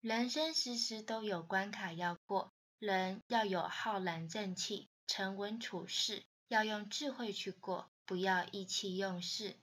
人生时时都有关卡要过人要有浩然正气沉稳处事要用智慧去过不要意气用事。